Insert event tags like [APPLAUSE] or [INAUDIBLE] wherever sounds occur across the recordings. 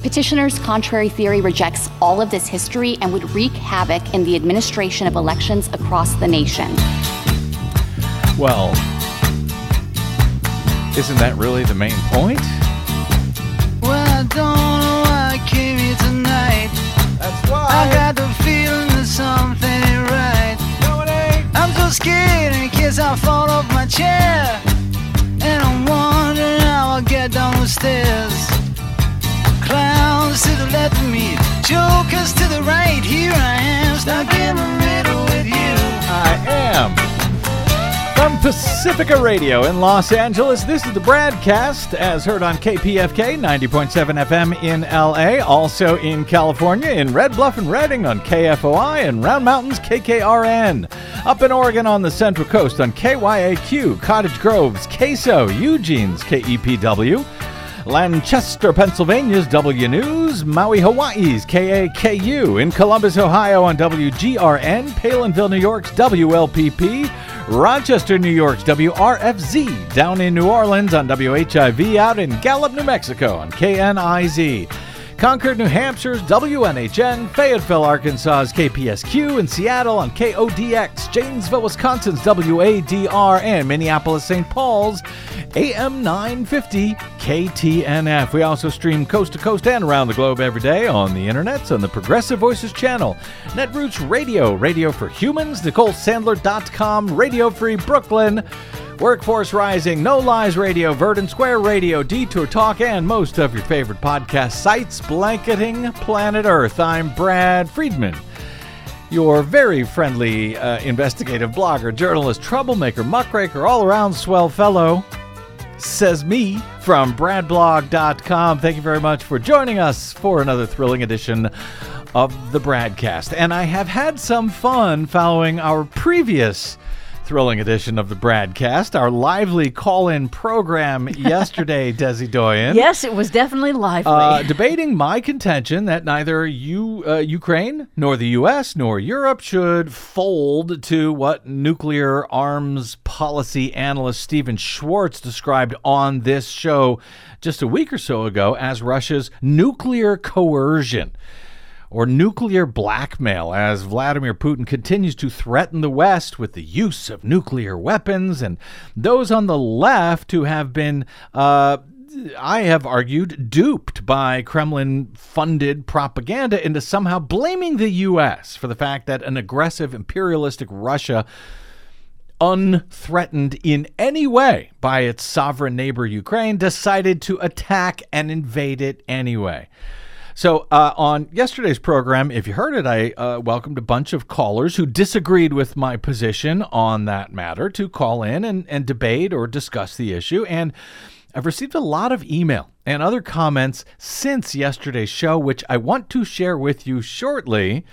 Petitioner's contrary theory rejects all of this history and would wreak havoc in the administration of elections across the nation. Well, isn't that really the main point? Well, I don't know why I came here tonight. That's why. I got the feeling that something ain't right. No, it ain't. I'm so scared in case I fall off my chair. And I'm wondering how I'll get down the stairs. Clowns to the left of me, jokers to the right. Here I am, stuck in the middle with you. I am. From Pacifica Radio in Los Angeles, this is the BradCast as heard on KPFK 90.7 FM in LA, also in California, in Red Bluff and Redding on KFOI, and Round Mountains KKRN. Up in Oregon on the Central Coast on KYAQ, Cottage Grove's KSO, Eugene's KEPW. Lancaster, Pennsylvania's W News, Maui, Hawaii's KAKU, in Columbus, Ohio on WGRN, Palenville, New York's WLPP, Rochester, New York's WRFZ, down in New Orleans on WHIV, out in Gallup, New Mexico on KNIZ. Concord, New Hampshire's WNHN, Fayetteville, Arkansas's KPSQ, in Seattle on KODX, Janesville, Wisconsin's WADR, and Minneapolis, St. Paul's AM 950 KTNF. We also stream coast to coast and around the globe every day on the internets on the Progressive Voices channel, Netroots Radio, Radio for Humans, NicoleSandler.com, Radio Free Brooklyn. Workforce Rising, No Lies Radio, Verdant Square Radio, Detour Talk, and most of your favorite podcast sites blanketing planet Earth. I'm Brad Friedman, your very friendly uh, investigative blogger, journalist, troublemaker, muckraker, all around swell fellow. Says me from bradblog.com. Thank you very much for joining us for another thrilling edition of the Bradcast. And I have had some fun following our previous thrilling edition of the BradCast, our lively call-in program [LAUGHS] yesterday, Desi Doyen. Yes, it was definitely lively. Uh, debating my contention that neither you, uh, Ukraine nor the U.S. nor Europe should fold to what nuclear arms policy analyst Stephen Schwartz described on this show just a week or so ago as Russia's nuclear coercion or nuclear blackmail as Vladimir Putin continues to threaten the West with the use of nuclear weapons, and those on the left who have been. Uh, I have argued, duped by Kremlin funded propaganda into somehow blaming the U.S. for the fact that an aggressive imperialistic Russia, unthreatened in any way by its sovereign neighbor Ukraine, decided to attack and invade it anyway. So, uh, on yesterday's program, if you heard it, I uh, welcomed a bunch of callers who disagreed with my position on that matter to call in and, and debate or discuss the issue. And I've received a lot of email and other comments since yesterday's show, which I want to share with you shortly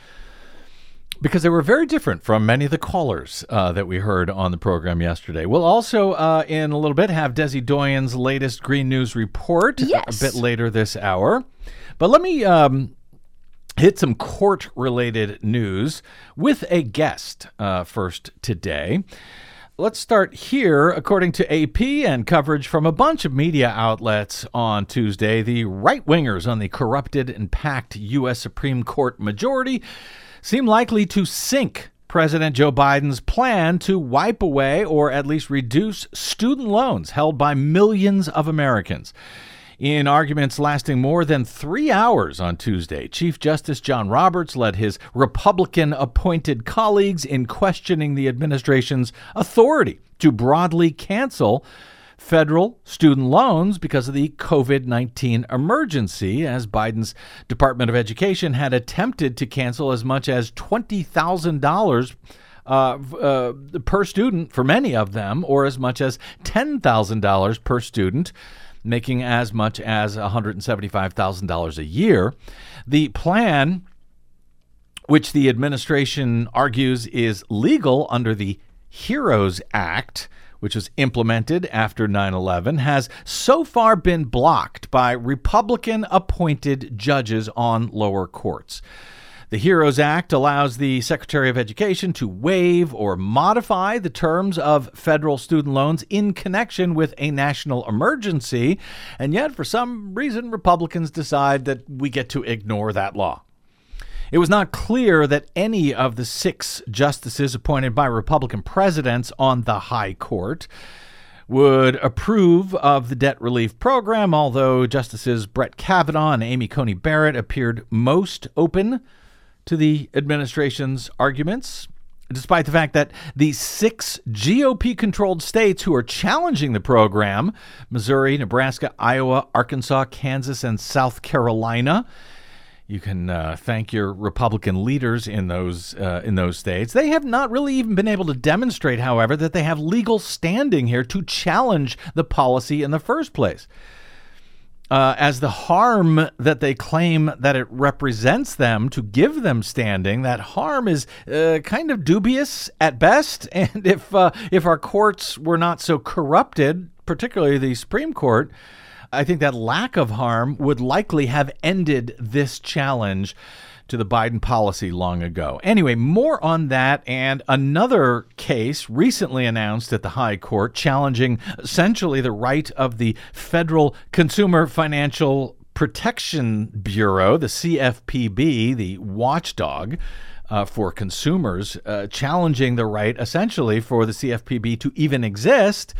because they were very different from many of the callers uh, that we heard on the program yesterday. We'll also, uh, in a little bit, have Desi Doyen's latest Green News report Yes. a bit later this hour. But let me um, hit some court related news with a guest uh, first today. Let's start here. According to AP and coverage from a bunch of media outlets on Tuesday, the right wingers on the corrupted and packed U.S. Supreme Court majority seem likely to sink President Joe Biden's plan to wipe away or at least reduce student loans held by millions of Americans. In arguments lasting more than three hours on Tuesday, Chief Justice John Roberts led his Republican appointed colleagues in questioning the administration's authority to broadly cancel federal student loans because of the COVID 19 emergency, as Biden's Department of Education had attempted to cancel as much as $20,000. Uh, uh, per student for many of them, or as much as $10,000 per student making as much as $175,000 a year. The plan, which the administration argues is legal under the HEROES Act, which was implemented after 9 11, has so far been blocked by Republican appointed judges on lower courts. The HEROES Act allows the Secretary of Education to waive or modify the terms of federal student loans in connection with a national emergency. And yet, for some reason, Republicans decide that we get to ignore that law. It was not clear that any of the six justices appointed by Republican presidents on the High Court would approve of the debt relief program, although Justices Brett Kavanaugh and Amy Coney Barrett appeared most open to the administration's arguments, despite the fact that the six GOP controlled states who are challenging the program Missouri, Nebraska, Iowa, Arkansas, Kansas, and South Carolina you can uh, thank your Republican leaders in those uh, in those states. They have not really even been able to demonstrate, however, that they have legal standing here to challenge the policy in the first place. Uh, as the harm that they claim that it represents them to give them standing, that harm is uh, kind of dubious at best. [LAUGHS] And if uh, if our courts were not so corrupted, particularly the Supreme Court, I think that lack of harm would likely have ended this challenge to the Biden policy long ago. Anyway, more on that and another case recently announced at the High Court challenging essentially the right of the Federal Consumer Financial Protection Bureau, the CFPB, the watchdog. Uh, for consumers, uh, challenging the right essentially for the CFPB to even exist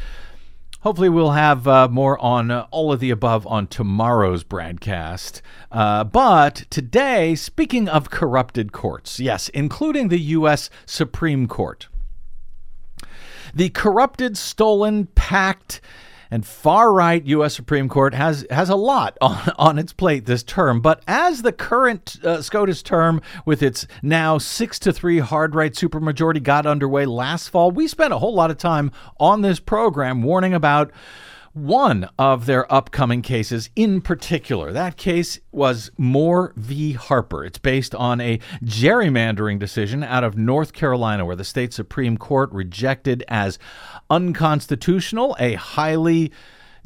Hopefully, we'll have uh, more on uh, all of the above on tomorrow's BradCast. Uh, but today, speaking of corrupted courts, yes, including the U.S. Supreme Court, the corrupted, stolen, packed, and far right U.S. Supreme Court has has a lot [LAUGHS] on, on its plate this term. But as the current uh, SCOTUS term, with its now six to three hard right supermajority, got underway last fall, we spent a whole lot of time on this program warning about one of their upcoming cases in particular. That case was Moore v. Harper. It's based on a gerrymandering decision out of North Carolina where the state Supreme Court rejected as unconstitutional a highly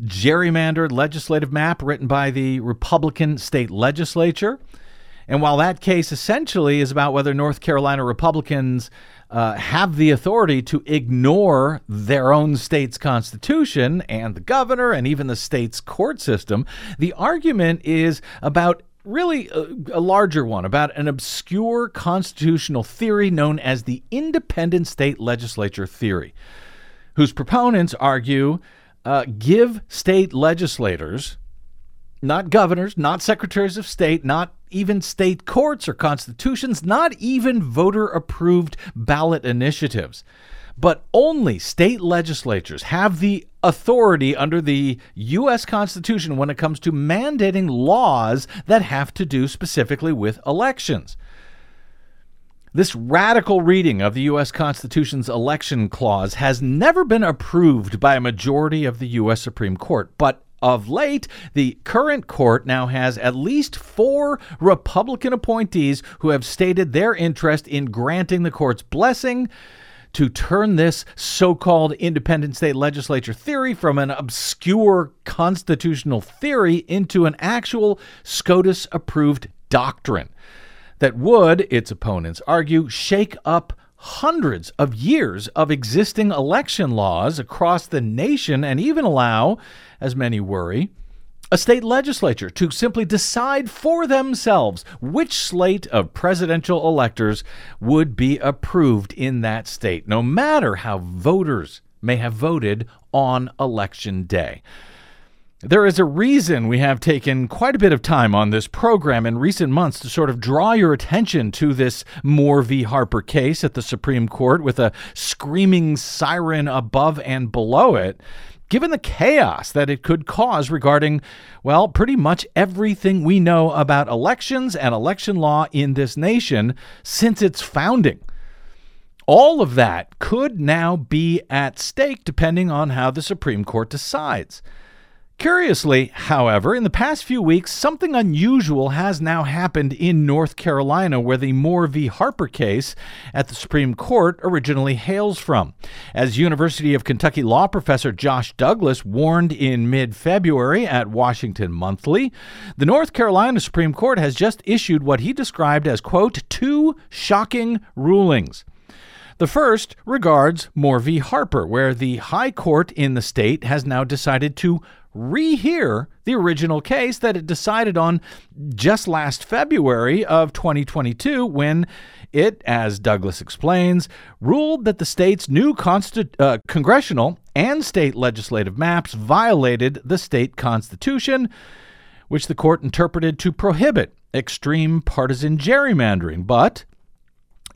gerrymandered legislative map written by the Republican state legislature. And while that case essentially is about whether North Carolina Republicans uh, have the authority to ignore their own state's constitution and the governor and even the state's court system. The argument is about really a, a, larger one about an obscure constitutional theory known as the independent state legislature theory, whose proponents argue uh, give state legislators, not governors, not secretaries of state, not even state courts or constitutions, not even voter approved ballot initiatives. But only state legislatures have the authority under the U.S. Constitution when it comes to mandating laws that have to do specifically with elections. This radical reading of the U.S. Constitution's election clause has never been approved by a majority of the U.S. Supreme Court, but of late, the current court now has at least four Republican appointees who have stated their interest in granting the court's blessing to turn this so called independent state legislature theory from an obscure constitutional theory into an actual SCOTUS approved doctrine that would, its opponents argue, shake up hundreds of years of existing election laws across the nation and even allow as many worry, a state legislature to simply decide for themselves which slate of presidential electors would be approved in that state, no matter how voters may have voted on election day. There is a reason we have taken quite a bit of time on this program in recent months to sort of draw your attention to this Moore v. Harper case at the Supreme Court with a screaming siren above and below it given the chaos that it could cause regarding, well, pretty much everything we know about elections and election law in this nation since its founding. All of that could now be at stake depending on how the Supreme Court decides. Curiously, however, in the past few weeks, something unusual has now happened in North Carolina, where the Moore v. Harper case at the Supreme Court originally hails from. As University of Kentucky law professor Josh Douglas warned in mid February at Washington Monthly, the North Carolina Supreme Court has just issued what he described as, quote, two shocking rulings. The first regards Moore v. Harper, where the High Court in the state has now decided to rehear the original case that it decided on just last February of 2022 when it, as Douglas explains, ruled that the state's new uh, congressional and state legislative maps violated the state constitution, which the court interpreted to prohibit extreme partisan gerrymandering. But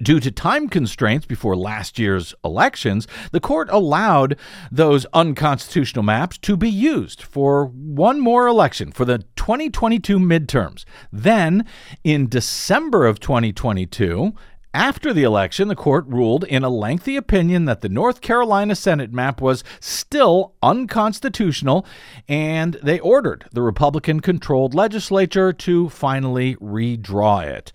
Due to time constraints before last year's elections, the court allowed those unconstitutional maps to be used for one more election for the 2022 midterms. Then, in December of 2022, after the election, the court ruled in a lengthy opinion that the North Carolina Senate map was still unconstitutional, and they ordered the Republican controlled legislature to finally redraw it.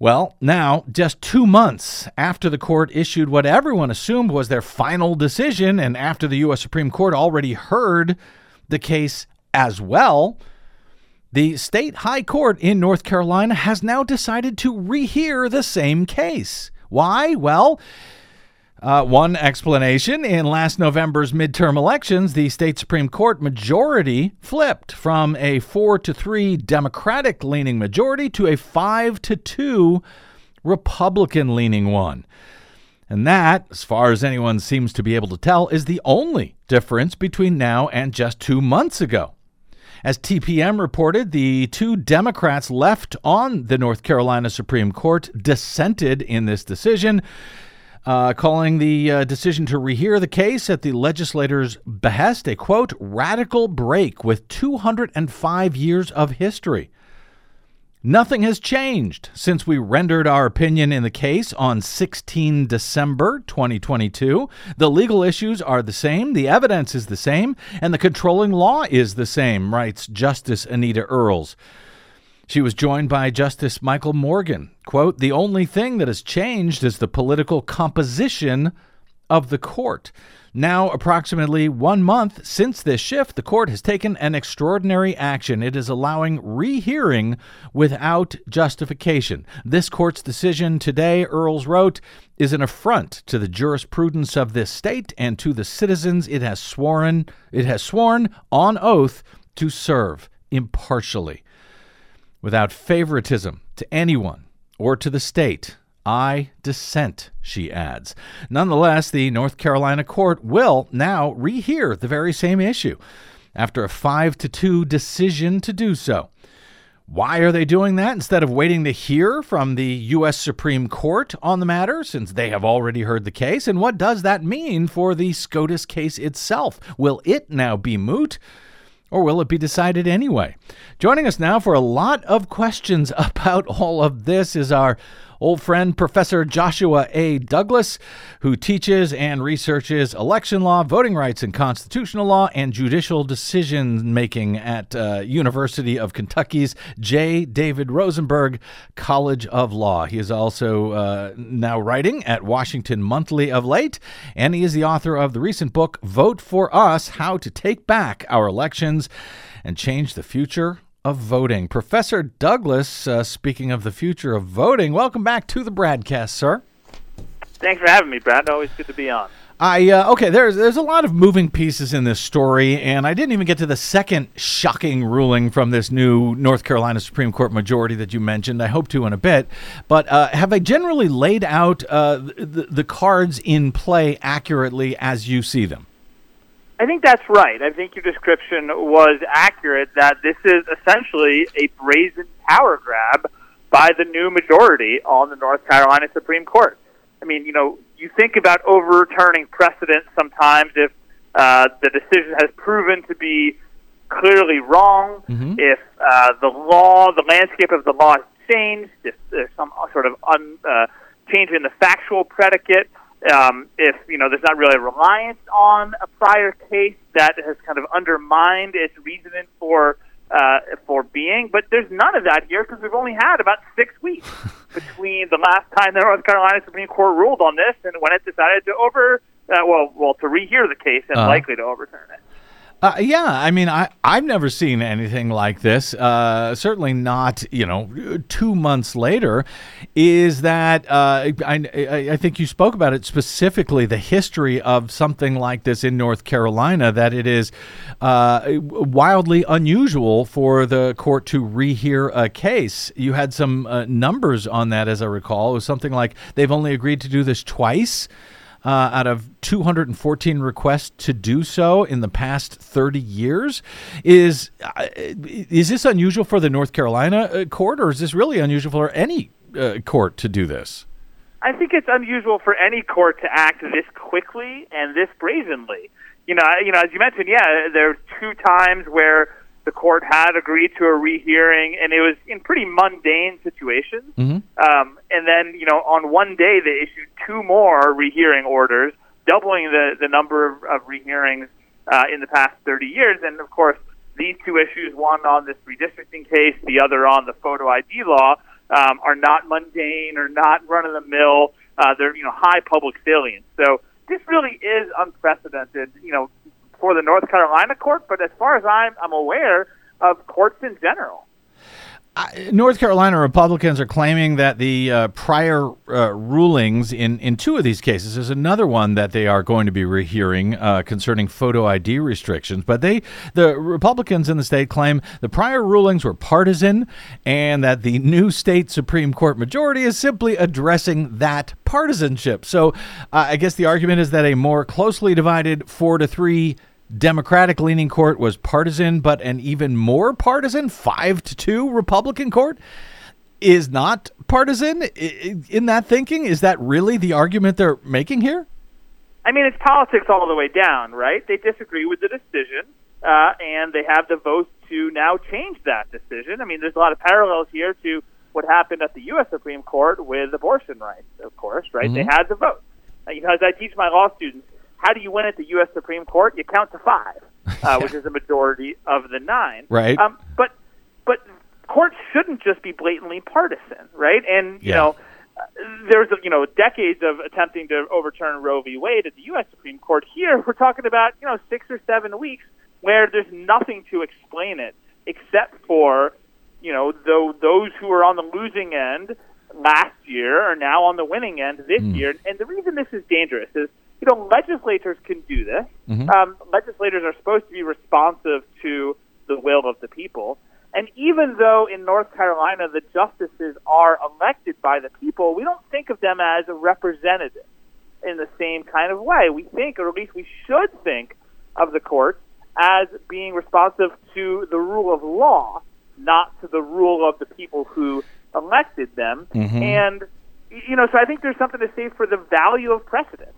Well, now, just two months after the court issued what everyone assumed was their final decision, and after the U.S. Supreme Court already heard the case as well, the state high court in North Carolina has now decided to rehear the same case. Why? Well, uh, one explanation in last November's midterm elections, the state Supreme Court majority flipped from a four to three Democratic leaning majority to a five to two Republican leaning one. And that, as far as anyone seems to be able to tell, is the only difference between now and just two months ago. As TPM reported, the two Democrats left on the North Carolina Supreme Court dissented in this decision uh, calling the uh, decision to rehear the case at the legislator's behest a quote, radical break with 205 years of history. Nothing has changed since we rendered our opinion in the case on 16 December 2022. The legal issues are the same, the evidence is the same, and the controlling law is the same, writes Justice Anita Earls. She was joined by Justice Michael Morgan. Quote, the only thing that has changed is the political composition of the court. Now, approximately one month since this shift, the court has taken an extraordinary action. It is allowing rehearing without justification. This court's decision today, Earls wrote, is an affront to the jurisprudence of this state and to the citizens it has sworn it has sworn on oath to serve impartially without favoritism to anyone or to the state. I dissent, she adds. Nonetheless, the North Carolina court will now rehear the very same issue after a 5 to 2 decision to do so. Why are they doing that instead of waiting to hear from the U.S. Supreme Court on the matter, since they have already heard the case? And what does that mean for the SCOTUS case itself? Will it now be moot? Or will it be decided anyway? Joining us now for a lot of questions [LAUGHS] about all of this is our old friend, Professor Joshua A. Douglas, who teaches and researches election law, voting rights and constitutional law, and judicial decision making at uh, University of Kentucky's J. David Rosenberg College of Law. He is also uh, now writing at Washington Monthly of late, and he is the author of the recent book, Vote for Us How to Take Back Our Elections and Change the Future of voting. Professor Douglas, uh, speaking of the future of voting, welcome back to the BradCast, sir. Thanks for having me, Brad. Always good to be on. I uh, okay. There's there's a lot of moving pieces in this story, and I didn't even get to the second shocking ruling from this new North Carolina Supreme Court majority that you mentioned. I hope to in a bit, but uh, have I generally laid out uh, the, the cards in play accurately as you see them? I think that's right. I think your description was accurate that this is essentially a brazen power grab by the new majority on the North Carolina Supreme Court. I mean, you know, you think about overturning precedent sometimes if uh, the decision has proven to be clearly wrong, mm-hmm. if uh, the law, the landscape of the law has changed, if there's some sort of un, uh, change in the factual predicate um, if you know there's not really a reliance on a prior case that has kind of undermined its reasoning for uh, for being. But there's none of that here because we've only had about six weeks [LAUGHS] between the last time the North Carolina Supreme Court ruled on this and when it decided to over uh, well well to rehear the case and Uh-huh. likely to overturn it. Uh, yeah, I mean, I, I've never seen anything like this. Uh, certainly not, you know, two months later. Is that, uh, I, I, think you spoke about it specifically, the history of something like this in North Carolina, that it is uh, wildly unusual for the court to rehear a case. You had some uh, numbers on that, as I recall. It was something like they've only agreed to do this twice uh, out of 214 requests to do so in the past 30 years. Is uh, is this unusual for the North Carolina uh, court, or is this really unusual for any uh, court to do this? I think it's unusual for any court to act this quickly and this brazenly. You know, you know, as you mentioned, yeah, there were two times where the court had agreed to a rehearing, and it was in pretty mundane situations. Mhm. Um, and then, you know, on one day they issued two more rehearing orders, doubling the the number of, of rehearings uh, in the past 30 years. And of course, these two issues, one on this redistricting case, the other on the photo ID law, um, are not mundane or not run of the mill. Uh, they're you know high public salience. So this really is unprecedented. You know, for the North Carolina court, but as far as I'm I'm aware of courts in general. North Carolina Republicans are claiming that the uh, prior uh, rulings in, in two of these cases, there's another one that they are going to be rehearing uh, concerning photo ID restrictions. But they, the Republicans in the state, claim the prior rulings were partisan, and that the new state Supreme Court majority is simply addressing that partisanship. So, uh, I guess the argument is that a more closely divided four to three Democratic leaning court was partisan, but an even more partisan five to two Republican court is not partisan. In that thinking, is that really the argument they're making here? I mean, it's politics all the way down, right? They disagree with the decision, uh, and they have the votes to now change that decision. I mean, there's a lot of parallels here to what happened at the U.S. Supreme Court with abortion rights, of course, right? They had the vote. As I teach my law students, how do you win at the U.S. Supreme Court? You count to five, [LAUGHS] uh, which is a majority of the nine. Right. Um, but but courts shouldn't just be blatantly partisan, right? And you Yeah. know, uh, there's you know decades of attempting to overturn Roe v. Wade at the U.S. Supreme Court. Here, we're talking about you know six or seven weeks where there's nothing to explain it except for you know tho- those who are on the losing end last year are now on the winning end this year. And the reason this is dangerous is you know legislators can do this. Um, legislators are supposed to be responsive to the will of the people. And even though in North Carolina the justices are elected by the people, we don't think of them as a representative in the same kind of way. We think, or at least we should think, of the courts as being responsive to the rule of law, not to the rule of the people who elected them. And, you know, so I think there's something to say for the value of precedent,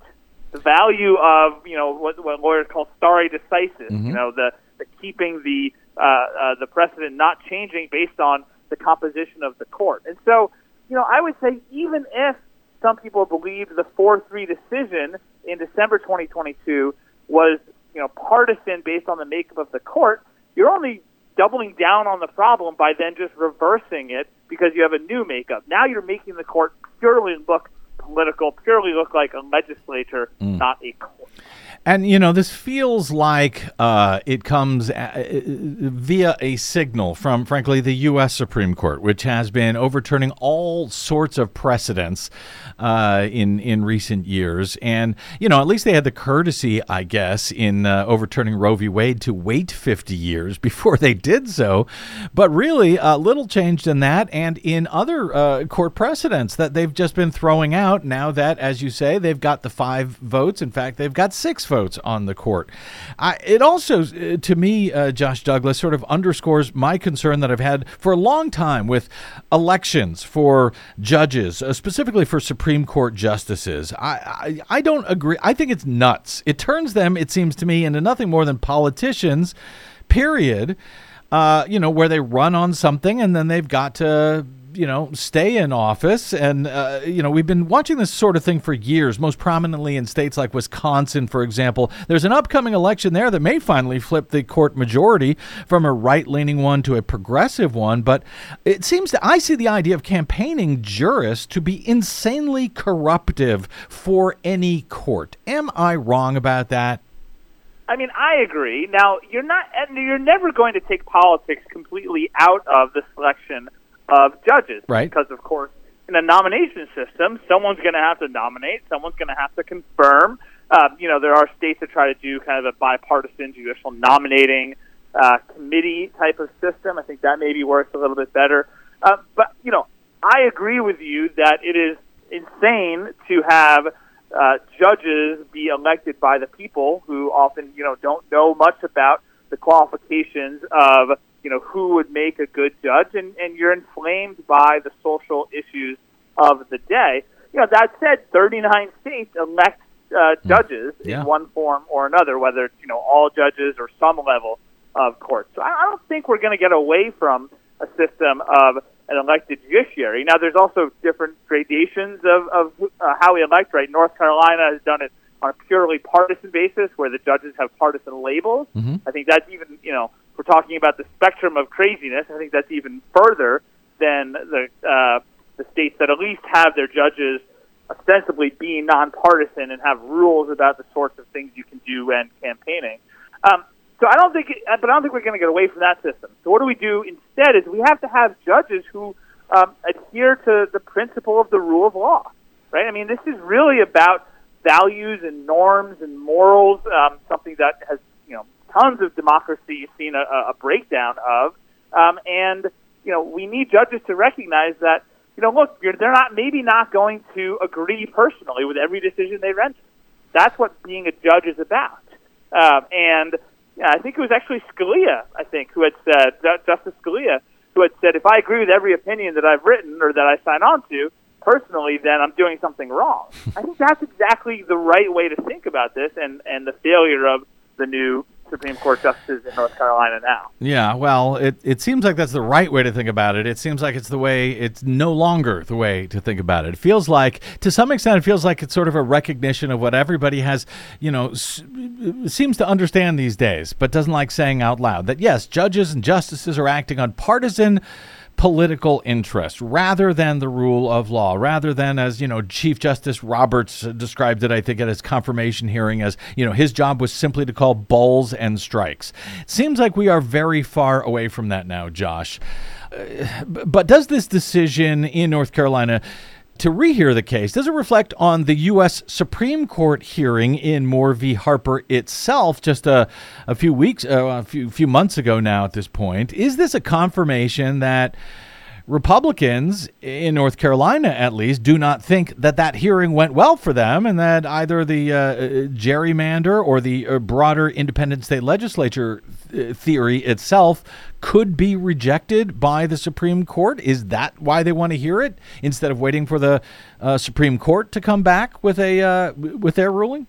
the value of, you know, what, what lawyers call stare decisis, you know, the, the keeping the, uh, uh, the precedent not changing based on the composition of the court. And so, you know, I would say even if some people believed the 4-3 decision in December 2022 was, you know, partisan based on the makeup of the court, you're only doubling down on the problem by then just reversing it because you have a new makeup. Now you're making the court purely look political, purely look like a legislature, mm. not a. And you know, this feels like uh, it comes uh, via a signal from, frankly, the U.S. Supreme Court, which has been overturning all sorts of precedents uh, in in recent years. And you know, at least they had the courtesy, I guess, in uh, overturning Roe v. Wade to wait 50 years [LAUGHS] before they did so. But really, uh, little changed in that, and in other uh, court precedents that they've just been throwing out. Now that, as you say, they've got the five votes. In fact, they've got six votes on the court. I, it also, uh, to me, uh, Josh Douglas, sort of underscores my concern that I've had for a long time with elections for judges, uh, specifically for Supreme Court justices. I, I, I don't agree. I think it's nuts. It turns them, it seems to me, into nothing more than politicians, period. Uh, you know, where they run on something and then they've got to you know, stay in office. And, uh, you know, we've been watching this sort of thing for years, most prominently in states like Wisconsin, for example. There's an upcoming election there that may finally flip the court majority from a right leaning one to a progressive one. But it seems that I see the idea of campaigning jurists to be insanely corruptive for any court. Am I wrong about that? I mean, I agree. Now, you're not, you're never going to take politics completely out of the selection of judges, right? Because of course, in a nomination system, someone's going to have to nominate, someone's going to have to confirm. Uh, you know, there are states that try to do kind of a bipartisan judicial nominating uh, committee type of system. I think that maybe works a little bit better. Uh, but you know, I agree with you that it is insane to have uh, judges be elected by the people who often, you know, don't know much about the qualifications of, you know, who would make a good judge, and, and you're inflamed by the social issues of the day. You know, that said, 39 states elect uh, hmm. judges yeah. in one form or another, whether it's, you know, all judges or some level of court. So I, I don't think we're going to get away from a system of an elected judiciary. Now, there's also different gradations of, of uh, how we elect, right? North Carolina has done it on a purely partisan basis where the judges have partisan labels. Mm-hmm. I think that's even, you know, if we're talking about the spectrum of craziness, I think that's even further than the, uh, the states that at least have their judges ostensibly being nonpartisan and have rules about the sorts of things you can do when campaigning. Um, so I don't think, it, but I don't think we're going to get away from that system. So what do we do instead? Is we have to have judges who um, adhere to the principle of the rule of law, right? I mean, this is really about values and norms and morals, um, something that has you know tons of democracy seen a, a breakdown of, um, and you know we need judges to recognize that you know look, they're not maybe not going to agree personally with every decision they render. That's what being a judge is about, um, and yeah, I think it was actually Scalia, I think, who had said, Justice Scalia, who had said, if I agree with every opinion that I've written or that I sign on to, personally, then I'm doing something wrong. [LAUGHS] I think that's exactly the right way to think about this and, and the failure of the new Supreme Court justices in North Carolina now. Yeah, well, it, it seems like that's the right way to think about it. It seems like it's the way, it's no longer the way to think about it. It feels like, to some extent, it feels like it's sort of a recognition of what everybody has, you know, s- seems to understand these days, but doesn't like saying out loud that yes, judges and justices are acting on partisan political interest rather than the rule of law, rather than as, you know, Chief Justice Roberts described it, I think, at his confirmation hearing as, you know, his job was simply to call balls and strikes. Seems like we are very far away from that now, Josh. Uh, but does this decision in North Carolina to rehear the case, does it reflect on the U.S. Supreme Court hearing in Moore v. Harper itself just a, a few weeks, uh, a few, few months ago now at this point? Is this a confirmation that Republicans in North Carolina, at least, do not think that that hearing went well for them and that either the uh, uh gerrymander or the uh, broader independent state legislature th- theory itself could be rejected by the Supreme Court? Is that why they want to hear it instead of waiting for the uh, Supreme Court to come back with a uh, with their ruling?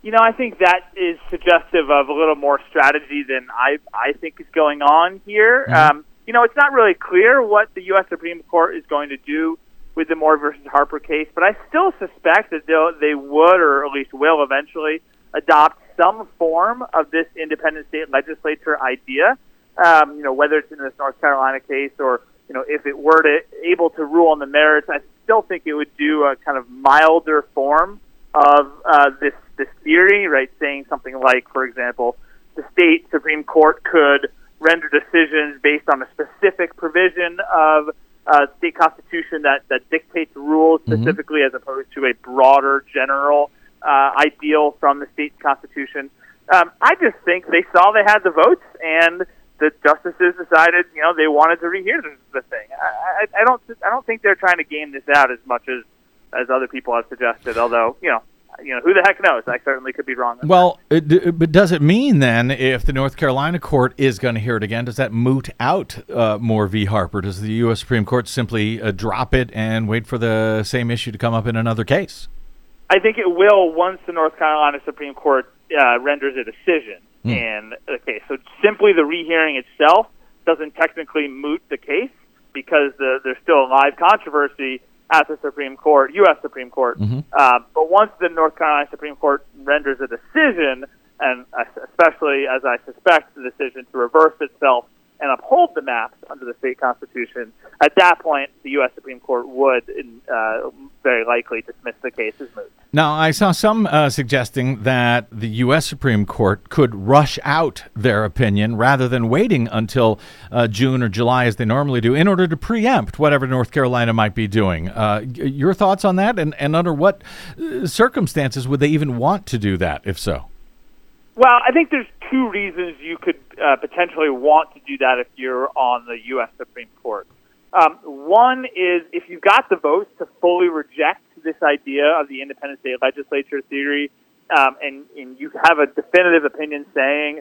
You know, I think that is suggestive of a little more strategy than I I think is going on here. Mm-hmm. Um, you know, it's not really clear what the U.S. Supreme Court is going to do with the Moore versus Harper case, but I still suspect that they would, or at least will, eventually adopt some form of this independent state legislature idea. Um, you know, whether it's in this North Carolina case or you know, if it were to able to rule on the merits, I still think it would do a kind of milder form of uh, this this theory, right? Saying something like, for example, the state Supreme Court could render decisions based on a specific provision of uh, state constitution that, that dictates rules mm-hmm. specifically mm-hmm. as opposed to a broader general uh, ideal from the state constitution. Um, I just think they saw they had the votes and the justices decided, you know, they wanted to rehear the, the thing. I, I, I don't, I don't think they're trying to game this out as much as as other people have suggested. Although, you know, you know, who the heck knows? I certainly could be wrong. Well, it, but does it mean then, if the North Carolina court is going to hear it again, does that moot out uh, Moore v. Harper? Does the U.S. Supreme Court simply uh, drop it and wait for the same issue to come up in another case? I think it will once the North Carolina Supreme Court uh, renders a decision in the case. So simply the rehearing itself doesn't technically moot the case. because the, there's still a live controversy at the Supreme Court, U.S. Supreme Court. Mm-hmm. Uh, but once the North Carolina Supreme Court renders a decision, and especially as I suspect the decision to reverse itself and uphold the maps under the state constitution, at that point, the U.S. Supreme Court would uh, very likely dismiss the case as moot. Now, I saw some uh, suggesting that the U.S. Supreme Court could rush out their opinion rather than waiting until uh, June or July, as they normally do, in order to preempt whatever North Carolina might be doing. Uh, your thoughts on that, and, and under what uh, circumstances would they even want to do that, if so? Well, I think there's two reasons you could uh, potentially want to do that if you're on the U.S. Supreme Court. Um, one is if you've got the votes to fully reject this idea of the independent state legislature theory, um, and, and you have a definitive opinion saying,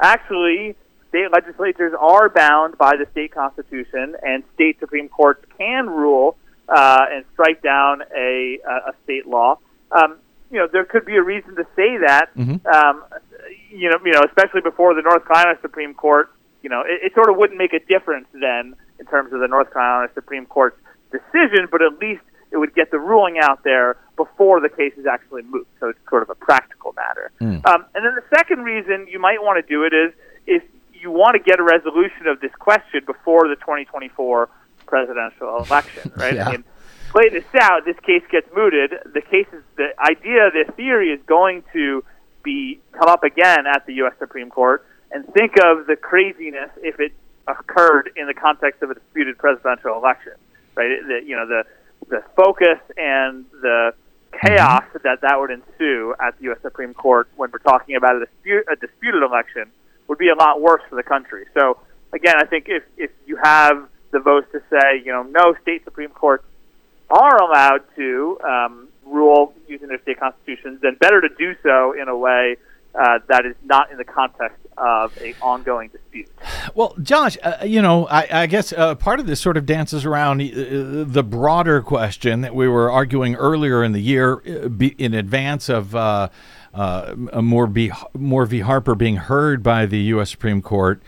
actually, state legislatures are bound by the state constitution, and state supreme courts can rule uh, and strike down a, a state law. Um, you know, there could be a reason to say that. Mm-hmm. Um, you know, you know, especially before the North Carolina Supreme Court. You know, it, it sort of wouldn't make a difference then in terms of the North Carolina Supreme Court's decision, but at least it would get the ruling out there before the case is actually moved. So it's sort of a practical matter. Mm. Um, and then the second reason you might want to do it is if you want to get a resolution of this question before the 2024 presidential election, [LAUGHS] right? yeah. I mean, play this out, this case gets mooted. The case is the idea, the theory is going to be come up again at the U.S. Supreme Court. And think of the craziness if it occurred in the context of a disputed presidential election, right? The, you know, the the focus and the chaos mm-hmm. that that would ensue at the U.S. Supreme Court when we're talking about a, dispute, a disputed election would be a lot worse for the country. So again, I think if if you have the votes to say, you know, no state Supreme Courts are allowed to um, rule using their state constitutions, then better to do so in a way uh, that is not in the context of an ongoing dispute. Well, Josh, uh, you know, I, I guess uh, part of this sort of dances around uh, the broader question that we were arguing earlier in the year, uh, in advance of uh, Moore v, Moore v. Harper being heard by the U.S. Supreme Court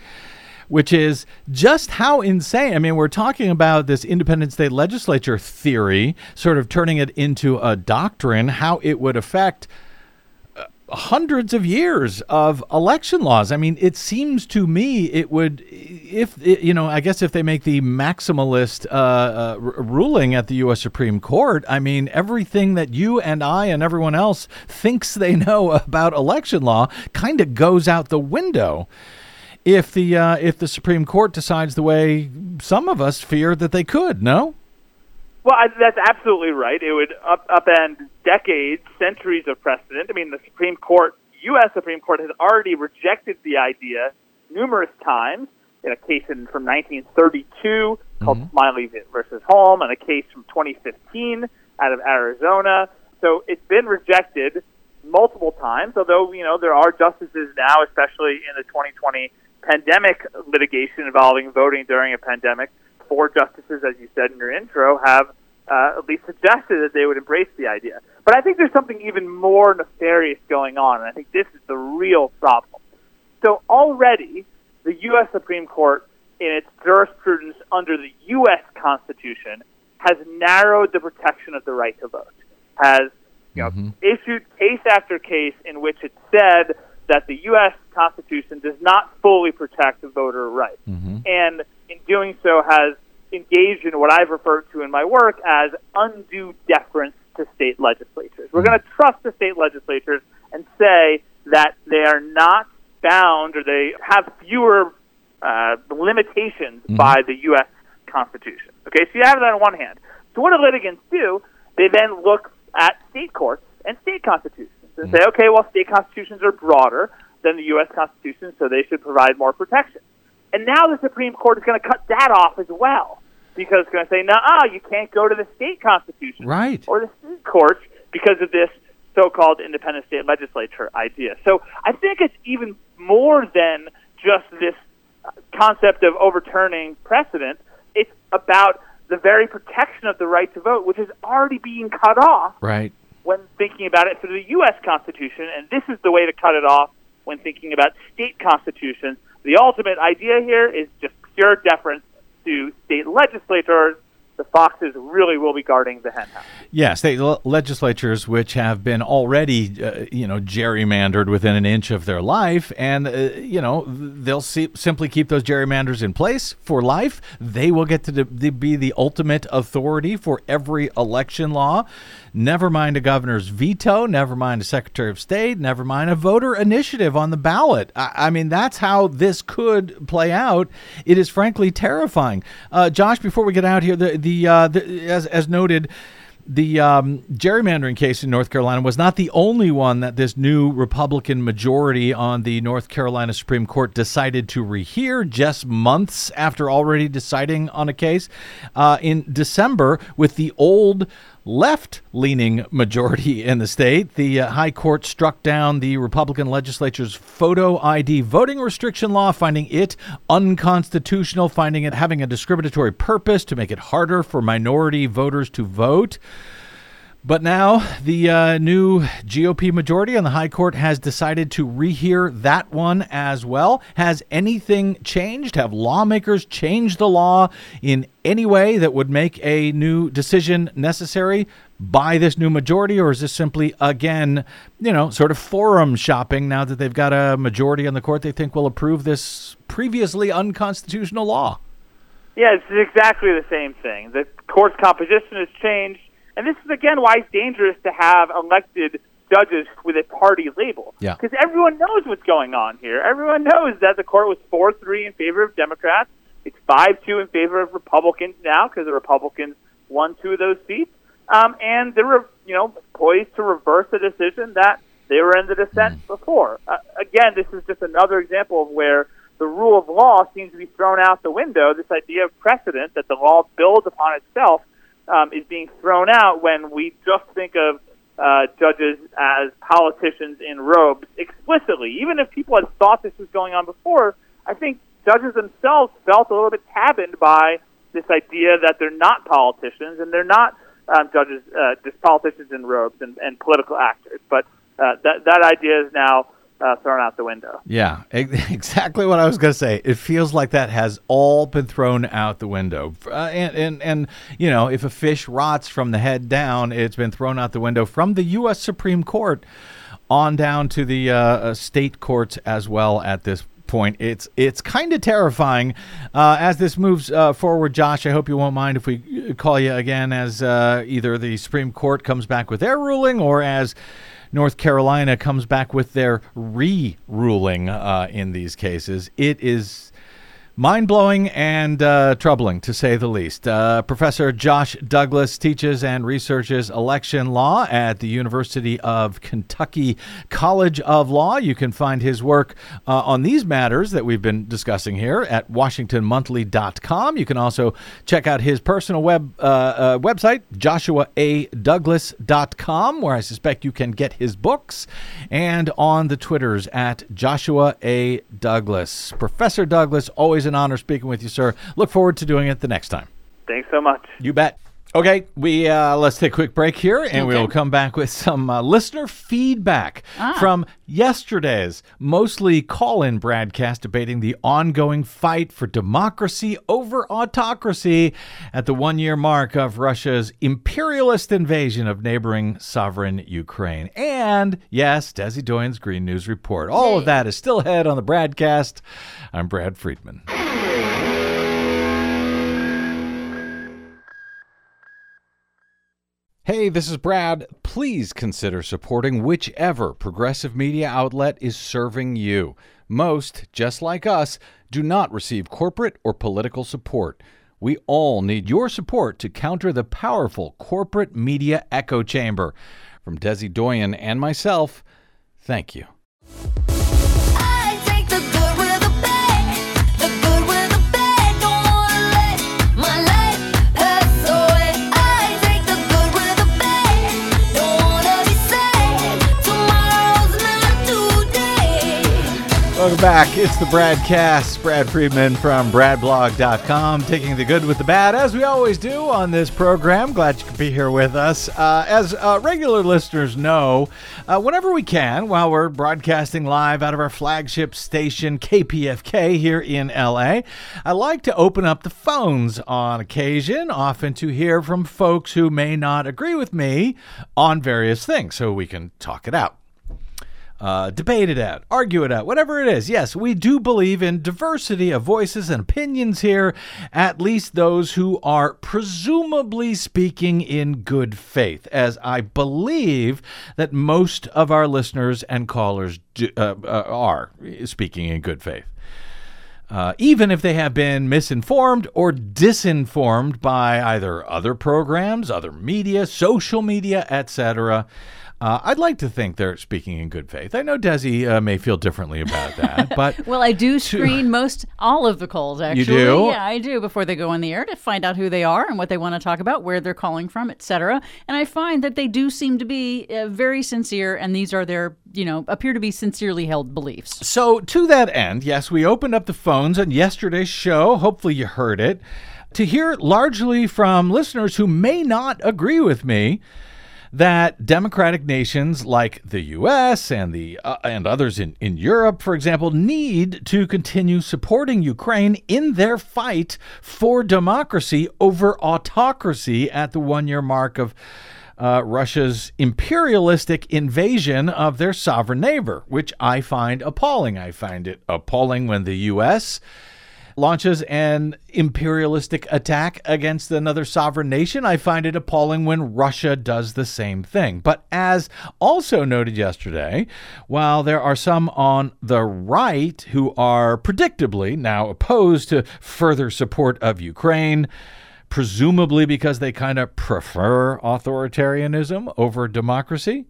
which is just how insane. I mean, we're talking about this independent state legislature theory, sort of turning it into a doctrine, how it would affect uh, hundreds of years of election laws. I mean, it seems to me it would, if you know, I guess if they make the maximalist uh, uh, r- ruling at the U.S. Supreme Court, I mean, everything that you and I and everyone else thinks they know [LAUGHS] about election law kind of goes out the window if the uh, if the Supreme Court decides the way some of us fear that they could. No. Well, I, that's absolutely right. It would up, upend decades, centuries of precedent. I mean, the Supreme Court, U.S. Supreme Court, has already rejected the idea numerous times in a case in, from 1932 called mm-hmm. Smiley versus Holm, and a case from 2015 out of Arizona. So it's been rejected multiple times. Although you know there are justices now, especially in the 2020 pandemic litigation involving voting during a pandemic, four justices, as you said in your intro, have uh, at least suggested that they would embrace the idea. But I think there's something even more nefarious going on, and I think this is the real problem. So already, the U.S. Supreme Court, in its jurisprudence under the U.S. Constitution, has narrowed the protection of the right to vote, has mm-hmm. issued case after case in which it said that the U.S. Constitution does not fully protect the voter rights, mm-hmm. and in doing so has engaged in what I've referred to in my work as undue deference to state legislatures. We're mm-hmm. going to trust the state legislatures and say that they are not bound or they have fewer uh, limitations mm-hmm. by the U.S. Constitution. Okay, so you have that on one hand. So what do litigants do? They then look at state courts and state constitutions and mm-hmm. say, okay, well, state constitutions are broader than the U.S. Constitution, so they should provide more protection. And now the Supreme Court is going to cut that off as well because it's going to say, no, you can't go to the state constitution right. or the state courts because of this so-called independent state legislature idea. So I think it's even more than just this concept of overturning precedent. It's about the very protection of the right to vote, which is already being cut off right when thinking about it through the U.S. Constitution, and this is the way to cut it off when thinking about state constitutions. The ultimate idea here is just pure deference to state legislators, the foxes really will be guarding the henhouse. Yes, state le- legislatures which have been already, uh, you know, gerrymandered within an inch of their life, and uh, you know they'll see, simply keep those gerrymanders in place for life. They will get to de- be the ultimate authority for every election law. Never mind a governor's veto, never mind a secretary of state, never mind a voter initiative on the ballot. I, I mean, that's how this could play out. It is frankly terrifying. Uh, Josh, before we get out here, the the, uh, the as as noted the um, gerrymandering case in North Carolina was not the only one that this new Republican majority on the North Carolina Supreme Court decided to rehear just months after already deciding on a case. Uh, in December, with the old left leaning majority [LAUGHS] in the state. The uh, High Court struck down the Republican legislature's photo ID voting restriction law, finding it unconstitutional, finding it having a discriminatory purpose to make it harder for minority voters to vote. But now the uh, new GOP majority on the High Court has decided to rehear that one as well. Has anything changed? Have lawmakers changed the law in any way that would make a new decision necessary by this new majority? Or is this simply, again, you know, sort of forum shopping now that they've got a majority on the court they think will approve this previously unconstitutional law? Yeah, it's exactly the same thing. The court's composition has changed and this is again why it's dangerous to have elected judges with a party label. Yeah. Because everyone knows what's going on here. Everyone knows that the court was 4 3 in favor of Democrats. It's 5 2 in favor of Republicans now because the Republicans won two of those seats. Um, and they were, you know, poised to reverse a decision that they were in the dissent mm. before. Uh, again, this is just another example of where the rule of law seems to be thrown out the window. This idea of precedent that the law builds upon itself um, is being thrown out when we just think of uh, judges as politicians in robes explicitly. Even if people had thought this was going on before, I think judges themselves felt a little bit cabined by this idea that they're not politicians and they're not um, judges, uh, just politicians in robes and, and political actors. But uh, that that idea is now uh, thrown out the window. Yeah, [LAUGHS] exactly what I was going to say. It feels like that has all been thrown out the window. Uh, and, and, and, you know, if a fish rots from the head down, it's been thrown out the window from the U.S. Supreme Court on down to the uh, uh, state courts as well at this point. It's it's kind of terrifying uh, as this moves uh, forward. Josh, I hope you won't mind if we call you again as uh, either the Supreme Court comes back with their ruling or as North Carolina comes back with their re ruling uh, in these cases. It is mind blowing and uh, troubling, to say the least. Uh, Professor Josh Douglas teaches and researches election law at the University of Kentucky College of Law. You can find his work uh, on these matters that we've been discussing here at WashingtonMonthly.com. You can also check out his personal web uh, uh, website, JoshuaADouglas.com, where I suspect you can get his books, and on the Twitters at Joshua A. Douglas. Professor Douglas, always an honor speaking with you, sir. Look forward to doing it the next time. Thanks so much. You bet. Okay, we uh, let's take a quick break here, and okay. we'll come back with some uh, listener feedback ah. from yesterday's mostly call-in BradCast debating the ongoing fight for democracy over autocracy at the one-year mark of Russia's imperialist invasion of neighboring sovereign Ukraine. And yes, Desi Doyen's Green News Report. All of that is still ahead on the broadcast. I'm Brad Friedman. Hey, this is Brad. Please consider supporting whichever progressive media outlet is serving you. Most, just like us, do not receive corporate or political support. We all need your support to counter the powerful corporate media echo chamber. From Desi Doyen and myself, thank you. Welcome back. It's the BradCast. Brad Friedman from BradBlog.com, taking the good with the bad, as we always do on this program. Glad you could be here with us. Uh, as uh, regular listeners know, uh, whenever we can, while we're broadcasting live out of our flagship station, KPFK, here in LA, I like to open up the phones on occasion, often to hear from folks who may not agree with me on various things, so we can talk it out uh, debate it out, argue it out, whatever it is. Yes, we do believe in diversity of voices and opinions here, at least those who are presumably speaking in good faith, as I believe that most of our listeners and callers do, uh, uh, are speaking in good faith. Uh, even if they have been misinformed or disinformed by either other programs, other media, social media, etc. Uh, I'd like to think they're speaking in good faith. I know Desi uh, may feel differently about that, [LAUGHS] but well, I do screen most all of the calls. Actually, you do? Yeah, I do before they go on the air to find out who they are and what they want to talk about, where they're calling from, etc. And I find that they do seem to be uh, very sincere, and these are their, you know, appear to be sincerely held beliefs. So to that end, yes, we opened up the phones on yesterday's show. Hopefully, you heard it to hear largely from listeners who may not agree with me that democratic nations like the US and the uh, and others in, in Europe for example need to continue supporting Ukraine in their fight for democracy over autocracy at the 1-year mark of uh, Russia's imperialistic invasion of their sovereign neighbor, which I find appalling. I find it appalling when the U.S launches an imperialistic attack against another sovereign nation, I find it appalling when Russia does the same thing. But as also noted yesterday, while there are some on the right who are predictably now opposed to further support of Ukraine, presumably because they kind of prefer authoritarianism over democracy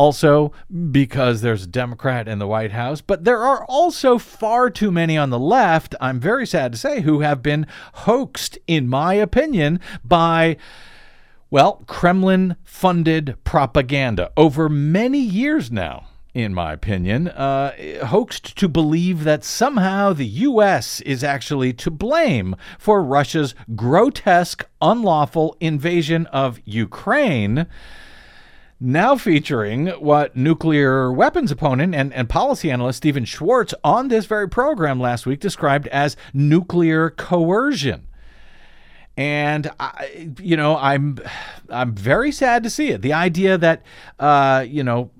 also because there's a Democrat in the White House, but there are also far too many on the left, I'm very sad to say, who have been hoaxed, in my opinion, by. Well, Kremlin funded propaganda over many years now in my opinion, uh, hoaxed to believe that somehow the U.S. is actually to blame for Russia's grotesque, unlawful invasion of Ukraine now featuring what nuclear weapons opponent and, and policy analyst Stephen Schwartz on this very program last week described as nuclear coercion. And I, you know, I'm I'm very sad to see it. The idea that uh, you know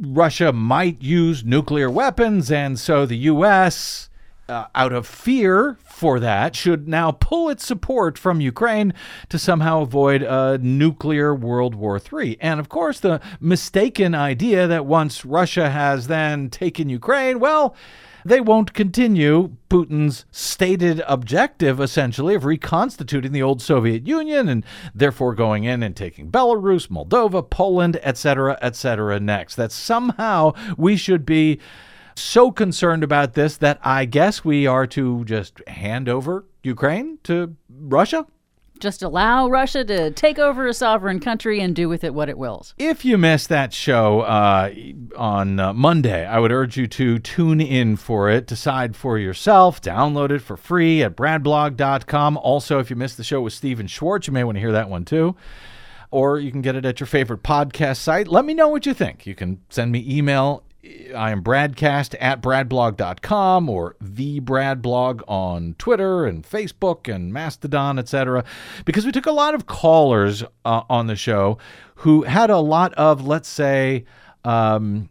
Russia might use nuclear weapons, and so the U.S uh, out of fear for that, should now pull its support from Ukraine to somehow avoid a nuclear World War III. And of course, the mistaken idea that once Russia has then taken Ukraine, well, they won't continue Putin's stated objective, essentially, of reconstituting the old Soviet Union and therefore going in and taking Belarus, Moldova, Poland, etc., etc. next. That somehow we should be so concerned about this that I guess we are to just hand over Ukraine to Russia? Just allow Russia to take over a sovereign country and do with it what it wills. If you missed that show uh, on uh, Monday, I would urge you to tune in for it, decide for yourself, download it for free at bradblog.com. Also, if you missed the show with Stephen Schwartz, you may want to hear that one too or you can get it at your favorite podcast site. Let me know what you think. You can send me email I am Bradcast at bradblog.com or the Bradblog on Twitter and Facebook and Mastodon, etc. Because we took a lot of callers uh, on the show who had a lot of, let's say, um,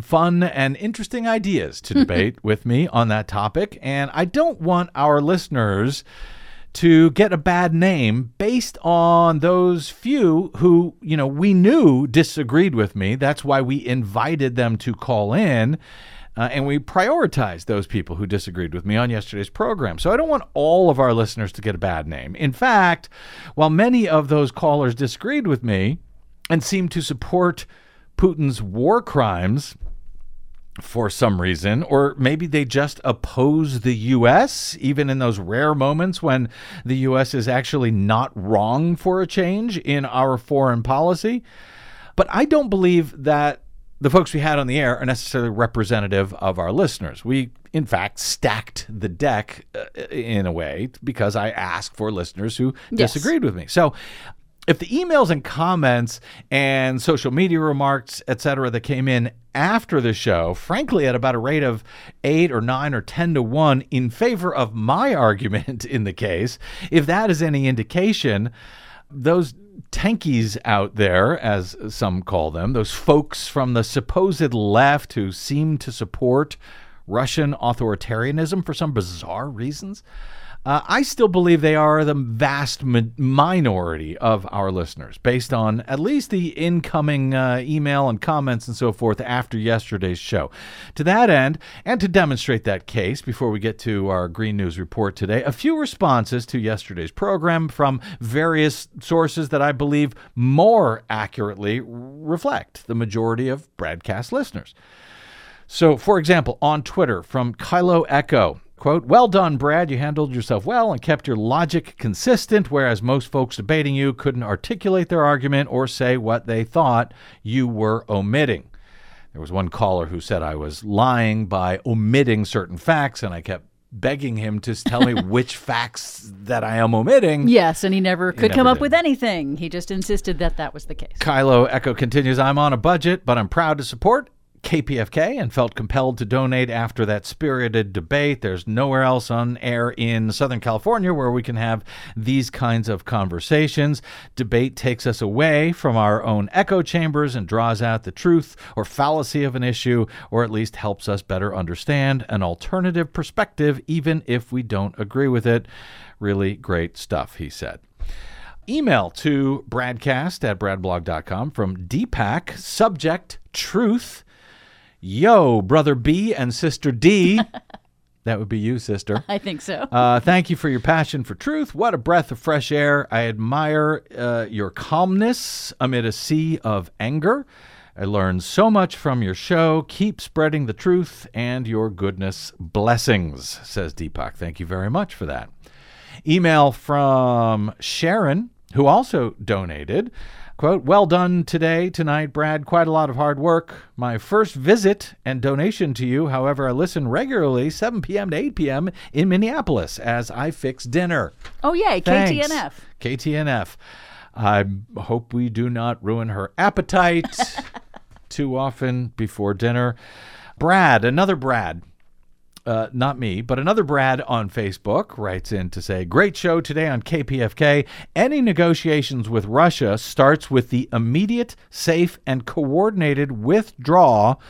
fun and interesting ideas to [LAUGHS] debate with me on that topic. And I don't want our listeners to get a bad name based on those few who, you know, we knew disagreed with me. That's why we invited them to call in. Uh, and we prioritized those people who disagreed with me on yesterday's program. So I don't want all of our listeners to get a bad name. In fact, while many of those callers disagreed with me and seemed to support Putin's war crimes, for some reason, or maybe they just oppose the U.S., even in those rare moments when the U.S. is actually not wrong for a change in our foreign policy. But I don't believe that the folks we had on the air are necessarily representative of our listeners. We, in fact, stacked the deck uh, in a way because I asked for listeners who Yes. disagreed with me. So, if the emails and comments and social media remarks, et cetera, that came in after the show, frankly, at about a rate of eight or nine or 10 to one in favor of my [LAUGHS] argument in the case, if that is any indication, those tankies out there, as some call them, those folks from the supposed left who seem to support Russian authoritarianism for some bizarre reasons, uh, I still believe they are the vast mi- minority of our listeners, based on at least the incoming uh, email and comments and so forth after yesterday's show. To that end, and to demonstrate that case, before we get to our Green News report today, a few responses to yesterday's program from various sources that I believe more accurately reflect the majority of BradCast listeners. So, for example, on Twitter from Kylo Echo, quote, Well done, Brad. You handled yourself well and kept your logic consistent, whereas most folks debating you couldn't articulate their argument or say what they thought you were omitting. There was one caller who said I was lying by omitting certain facts, and I kept begging him to tell me [LAUGHS] which facts that I am omitting. Yes, and he never could never come up did. with anything. He just insisted that that was the case. Kylo Echo continues, I'm on a budget, but I'm proud to support KPFK and felt compelled to donate after that spirited debate. There's nowhere else on air in Southern California where we can have these kinds of conversations. Debate takes us away from our own echo chambers and draws out the truth or fallacy of an issue, or at least helps us better understand an alternative perspective, even if we don't agree with it. Really great stuff, he said email to bradcast at bradblog.com from Deepak, subject truth. Yo, brother B and sister D. [LAUGHS] that would be you, sister. I think so. Uh, thank you for your passion for truth. What a breath of fresh air. I admire uh, your calmness amid a sea of anger. I learned so much from your show. Keep spreading the truth and your goodness. Blessings, says Deepak. Thank you very much for that. Email from Sharon, who also donated. Quote, well done today, tonight, Brad. Quite a lot of hard work. My first visit and donation to you. However, I listen regularly 7 p.m. to 8 p.m. in Minneapolis as I fix dinner. oh, yay, Thanks. KTNF. KTNF. I hope we do not ruin her appetite [LAUGHS] too often before dinner. Brad, another Brad, uh, not me, but another Brad on Facebook writes in to say, Great show today on KPFK. Any negotiations with Russia starts with the immediate, safe, and coordinated withdrawal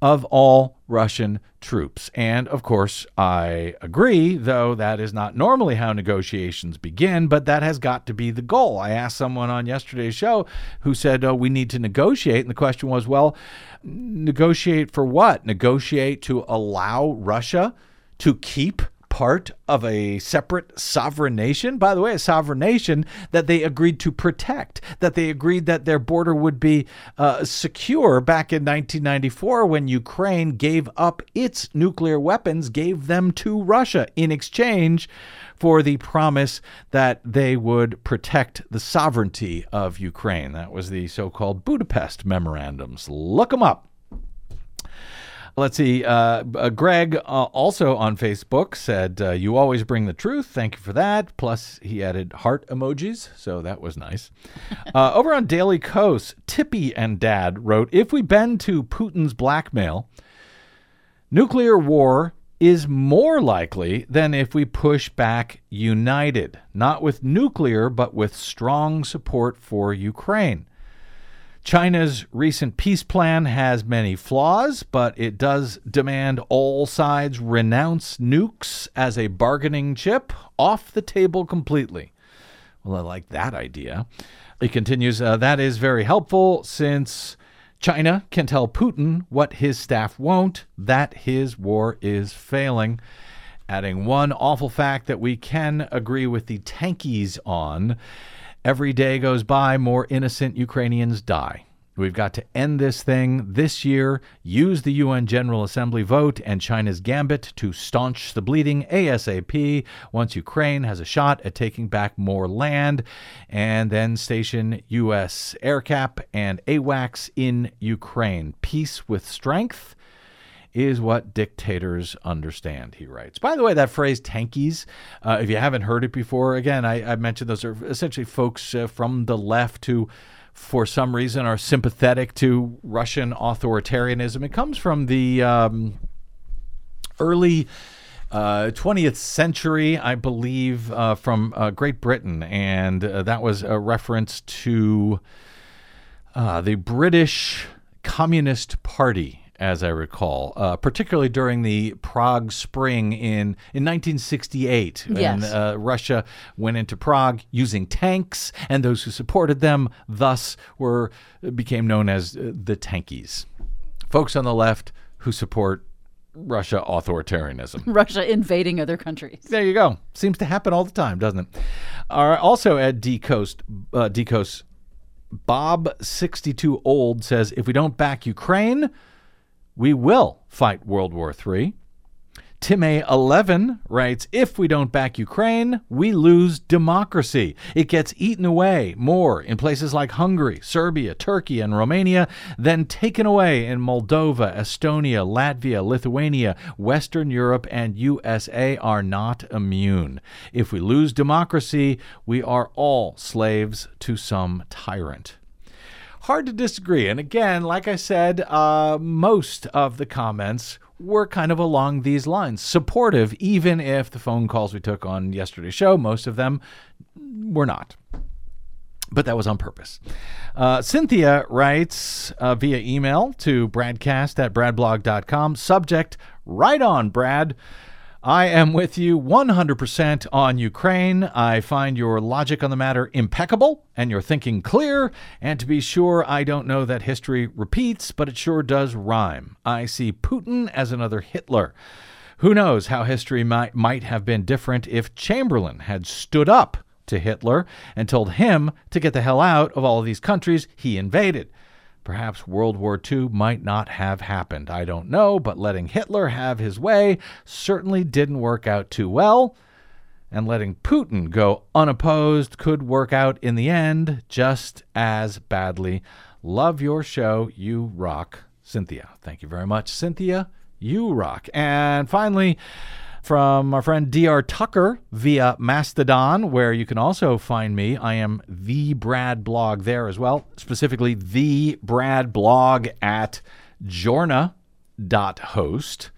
of all Russian troops. And of course, I agree, though that is not normally how negotiations begin, but that has got to be the goal. I asked someone on yesterday's show who said, Oh, we need to negotiate. And the question was, Well, negotiate for what? Negotiate to allow Russia to keep part of a separate sovereign nation. By the way, a sovereign nation that they agreed to protect, that they agreed that their border would be uh, secure back in 1994 when Ukraine gave up its nuclear weapons, gave them to Russia in exchange for the promise that they would protect the sovereignty of Ukraine. That was the so called Budapest memorandums. Look them up. Let's see. Uh, uh, Greg, uh, also on Facebook, said, uh, You always bring the truth. Thank you for that. Plus, he added heart emojis, so that was nice. [LAUGHS] uh, over on Daily Kos, Tippy and Dad wrote, If we bend to Putin's blackmail, nuclear war is more likely than if we push back united, not with nuclear, but with strong support for Ukraine. China's recent peace plan has many flaws, but it does demand all sides renounce nukes as a bargaining chip off the table completely. Well, I like that idea. It continues uh, that is very helpful since China can tell Putin what his staff won't, that his war is failing. Adding one awful fact that we can agree with the tankies on every day goes by, more innocent Ukrainians die. We've got to end this thing this year, use the UN General Assembly vote and China's gambit to staunch the bleeding ASAP once Ukraine has a shot at taking back more land, and then station U.S. AirCap and AWACS in Ukraine. Peace with strength is what dictators understand, he writes. By the way, that phrase tankies, uh, if you haven't heard it before, again, I, I mentioned those are essentially folks uh, from the left who, for some reason, are sympathetic to Russian authoritarianism. It comes from the um, early. Uh, 20th century, I believe, uh, from uh, Great Britain, and uh, that was a reference to uh, the British Communist Party as I recall, uh, particularly during the Prague Spring in, in 1968, when Yes. uh, Russia went into Prague using tanks, and those who supported them thus were became known as uh, the tankies. Folks on the left who support Russia authoritarianism. [LAUGHS] Russia invading other countries. There you go. Seems to happen all the time, doesn't it? Uh, also at DKos, uh, DKos, Bob sixty two old says if we don't back Ukraine, we will fight World War III. Tim A. 11 writes If we don't back Ukraine, we lose democracy. It gets eaten away more in places like Hungary, Serbia, Turkey, and Romania than taken away in Moldova, Estonia, Latvia, Lithuania. Western Europe and USA are not immune. If we lose democracy, we are all slaves to some tyrant hard to disagree. And again, like I said, uh, most of the comments were kind of along these lines, supportive, even if the phone calls we took on yesterday's show, most of them were not. But that was on purpose. Uh, Cynthia writes uh, via email to bradcast at bradblog.com. Subject, right on, Brad. I am with you 100% on Ukraine. I find your logic on the matter impeccable and your thinking clear. And to be sure, I don't know that history repeats, but it sure does rhyme. I see Putin as another Hitler. Who knows how history might, might have been different if Chamberlain had stood up to Hitler and told him to get the hell out of all of these countries he invaded. Perhaps World War II might not have happened. I don't know, but letting Hitler have his way certainly didn't work out too well. And letting Putin go unopposed could work out in the end just as badly. Love your show. You rock. Cynthia. Thank you very much, Cynthia. You rock. And finally, from our friend Dr. Tucker via Mastodon, where you can also find me. I am the Brad blog there as well, specifically the Brad blog at journa.host.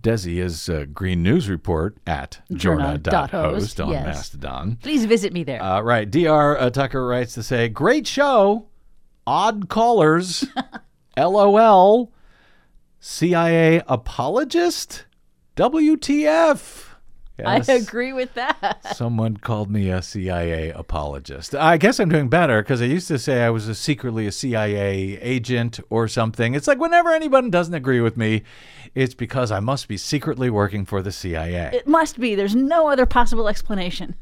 Desi is uh, Green News Report at journa.host Journa.host, on yes. Mastodon. Please visit me there. Uh, right. Dr. Uh, Tucker writes to say, Great show. Odd callers. [LAUGHS] LOL. CIA apologist? WTF? Yes. I agree with that. [LAUGHS] Someone called me a CIA apologist. I guess I'm doing better because I used to say I was a secretly a CIA agent or something. It's like whenever anyone doesn't agree with me, it's because I must be secretly working for the CIA. It must be. There's no other possible explanation.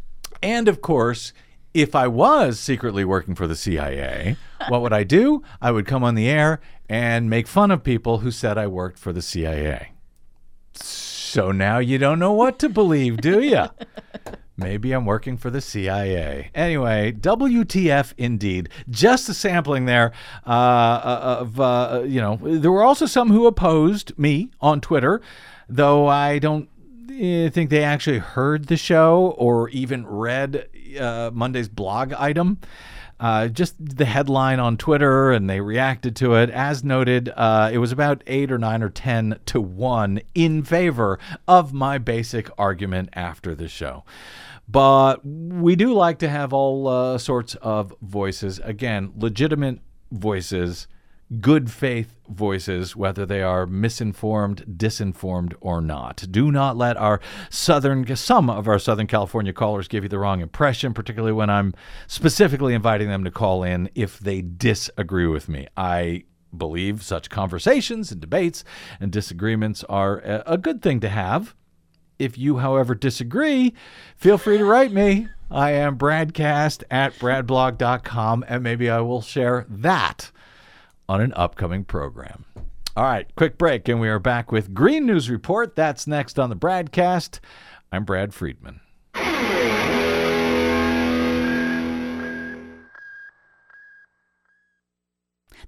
And of course, if I was secretly working for the CIA, what would I do? I would come on the air and make fun of people who said I worked for the CIA. So now you don't know what to believe, do you? Maybe I'm working for the CIA. Anyway, WTF indeed. Just a sampling there uh, of, uh, you know, there were also some who opposed me on Twitter, though I don't eh, think they actually heard the show or even read uh, Monday's blog item. Uh, just the headline on Twitter, and they reacted to it. As noted, uh, it was about eight or nine or ten to one in favor of my basic argument after the show. But we do like to have all uh, sorts of voices. Again, legitimate voices, good faith voices, whether they are misinformed, disinformed, or not. Do not let our southern, some of our Southern California callers give you the wrong impression, particularly when I'm specifically inviting them to call in if they disagree with me. I believe such conversations and debates and disagreements are a good thing to have. If you, however, disagree, feel free to write me. I am Bradcast at bradblog.com, and maybe I will share that on an upcoming program. All right, quick break, and we are back with Green News Report. That's next on the BradCast. I'm Brad Friedman.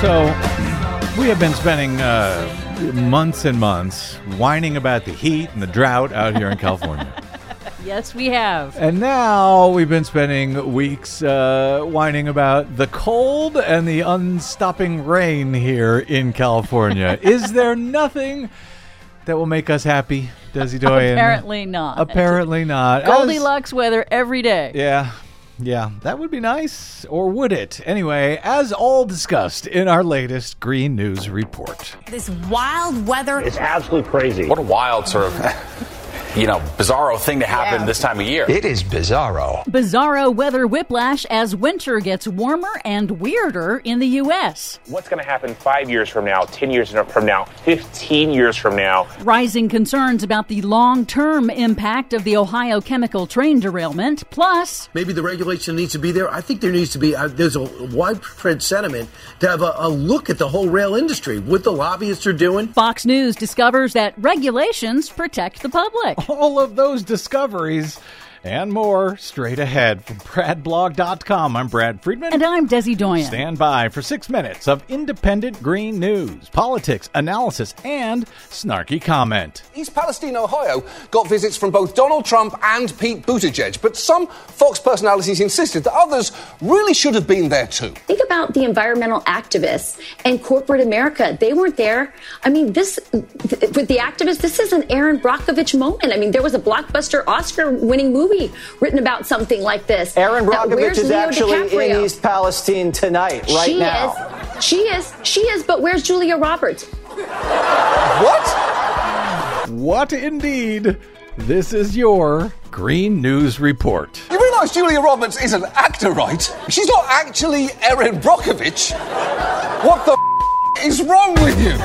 So, we have been spending uh, months and months whining about the heat and the drought out here in [LAUGHS] California. Yes, we have. And now we've been spending weeks uh, whining about the cold and the unstopping rain here in California. [LAUGHS] Is there nothing that will make us happy, Desi Doyen? Apparently not. Apparently not. [LAUGHS] As- Goldilocks weather every day. yeah. Yeah, that would be nice. Or would it? Anyway, as all discussed in our latest Green News Report. This wild weather. It's absolutely crazy. What a wild sort of, [LAUGHS] you know, bizarro thing to happen this time of year. It is bizarro. Bizarro weather whiplash as winter gets warmer and weirder in the U.S. What's going to happen five years from now, 10 years from now, 15 years from now? Rising concerns about the long term impact of the Ohio chemical train derailment. Plus, maybe the regulation needs to be there. I think there needs to be, uh, there's a widespread sentiment to have a, a look at the whole rail industry, what the lobbyists are doing. Fox News discovers that regulations protect the public. All of those discoveries and more straight ahead from BradBlog.com. I'm Brad Friedman. And I'm Desi Doyen. Stand by for six minutes of independent green news, politics, analysis, and snarky comment. East Palestine, Ohio got visits from both Donald Trump and Pete Buttigieg, but some Fox personalities insisted that others really should have been there too. Think about the environmental activists and corporate America. They weren't there. I mean, this, th- with the activists, this is an Erin Brockovich moment. I mean, there was a blockbuster Oscar winning movie written about something like this. Erin Now, Brockovich where's is Leo actually DiCaprio? in East Palestine tonight, right she now. Is, she is. She is. But where's Julia Roberts? What? What indeed? This is your Green News Report. You realise Julia Roberts is an actor, right? She's not actually Erin Brockovich. What the f- is wrong with you?